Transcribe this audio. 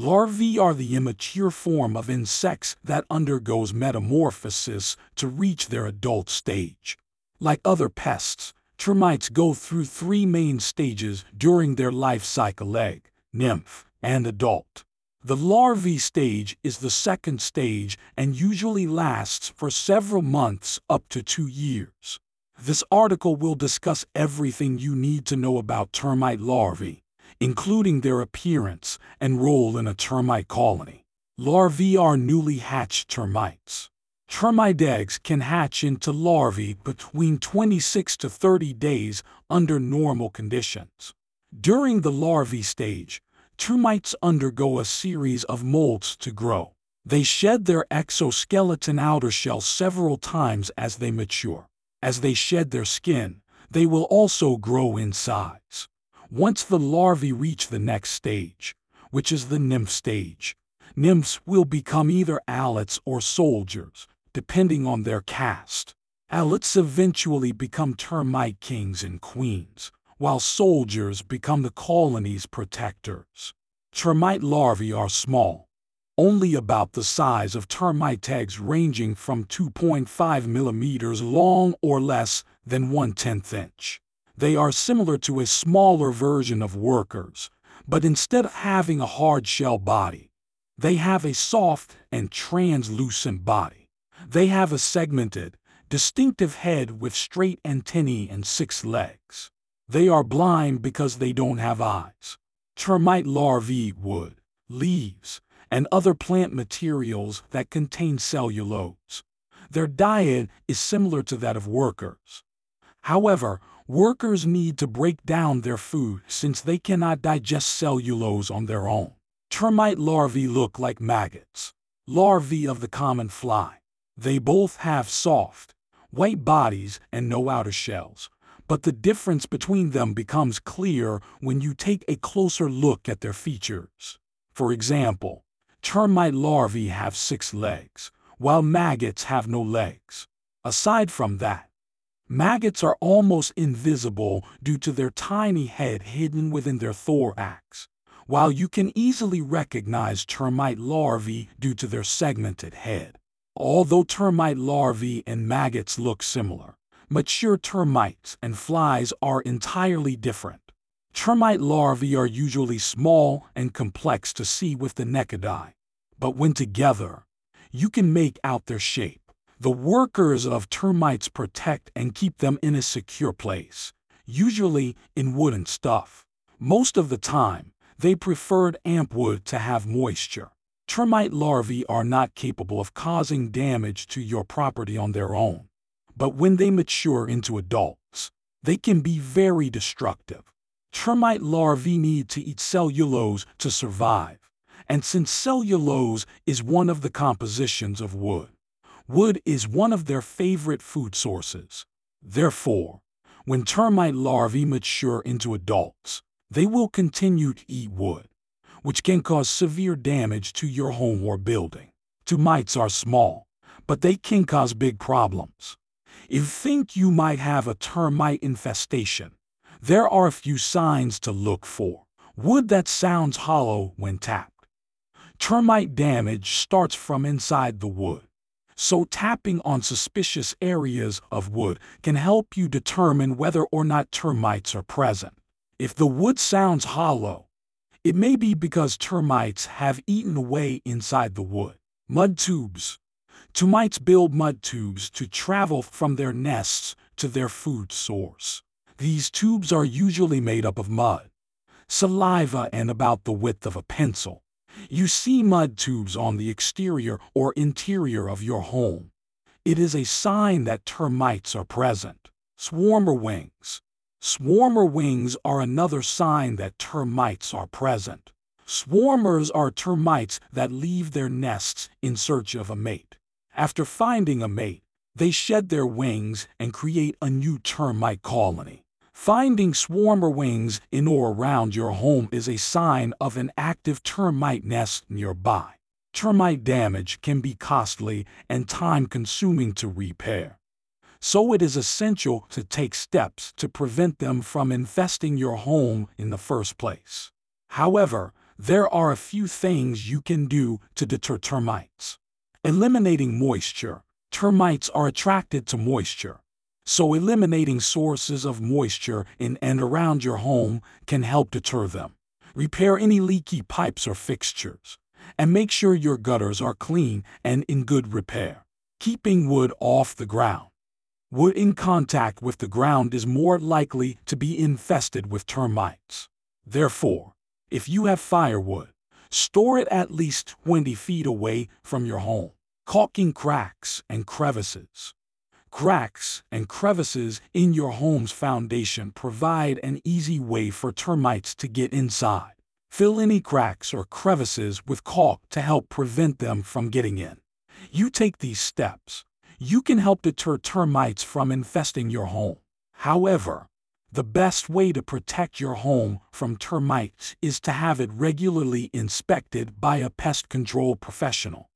Larvae are the immature form of insects that undergoes metamorphosis to reach their adult stage. Like other pests, termites go through three main stages during their life cycle egg, nymph, and adult. The larvae stage is the second stage and usually lasts for several months up to two years. This article will discuss everything you need to know about termite larvae, including their appearance and role in a termite colony. Larvae are newly hatched termites. Termite eggs can hatch into larvae between 26 to 30 days under normal conditions. During the larvae stage, termites undergo a series of molts to grow. They shed their exoskeleton outer shell several times as they mature. As they shed their skin, they will also grow in size. Once the larvae reach the next stage, which is the nymph stage, nymphs will become either alates or soldiers, depending on their caste. Alates eventually become termite kings and queens, while soldiers become the colony's protectors. Termite larvae are small, only about the size of termite eggs ranging from 2.5 millimeters long or less than 1 tenth inch. They are similar to a smaller version of workers, but instead of having a hard shell body, they have a soft and translucent body. They have a segmented, distinctive head with straight antennae and six legs. They are blind because they don't have eyes. Termite larvae eat wood, leaves, and other plant materials that contain cellulose. Their diet is similar to that of workers. However, workers need to break down their food since they cannot digest cellulose on their own. Termite larvae look like maggots, larvae of the common fly. They both have soft, white bodies and no outer shells, but the difference between them becomes clear when you take a closer look at their features. For example, termite larvae have six legs, while maggots have no legs. Aside from that, Maggots are almost invisible due to their tiny head hidden within their thorax, while you can easily recognize termite larvae due to their segmented head. Although termite larvae and maggots look similar, mature termites and flies are entirely different. Termite larvae are usually small and complex to see with the naked eye, but when together, you can make out their shape. The workers of termites protect and keep them in a secure place, usually in wooden stuff. Most of the time, they preferred amp wood to have moisture. Termite larvae are not capable of causing damage to your property on their own, but when they mature into adults, they can be very destructive. Termite larvae need to eat cellulose to survive, and since cellulose is one of the compositions of wood, Wood is one of their favorite food sources. Therefore, when termite larvae mature into adults, they will continue to eat wood, which can cause severe damage to your home or building. Termites are small, but they can cause big problems. If you think you might have a termite infestation, there are a few signs to look for. Wood that sounds hollow when tapped. Termite damage starts from inside the wood so tapping on suspicious areas of wood can help you determine whether or not termites are present. If the wood sounds hollow, it may be because termites have eaten away inside the wood. Mud tubes. Termites build mud tubes to travel from their nests to their food source. These tubes are usually made up of mud, saliva, and about the width of a pencil. You see mud tubes on the exterior or interior of your home. It is a sign that termites are present. Swarmer wings. Swarmer wings are another sign that termites are present. Swarmers are termites that leave their nests in search of a mate. After finding a mate, they shed their wings and create a new termite colony. Finding swarmer wings in or around your home is a sign of an active termite nest nearby. Termite damage can be costly and time-consuming to repair. So it is essential to take steps to prevent them from infesting your home in the first place. However, There are a few things you can do to deter termites. Eliminating moisture. Termites are attracted to moisture. So eliminating sources of moisture in and around your home can help deter them. Repair any leaky pipes or fixtures. And make sure your gutters are clean and in good repair. Keeping wood off the ground. Wood in contact with the ground is more likely to be infested with termites. Therefore, if you have firewood, store it at least 20 feet away from your home. Caulking cracks and crevices. Cracks and crevices in your home's foundation provide an easy way for termites to get inside. Fill any cracks or crevices with caulk to help prevent them from getting in. You take these steps, you can help deter termites from infesting your home. However, the best way to protect your home from termites is to have it regularly inspected by a pest control professional.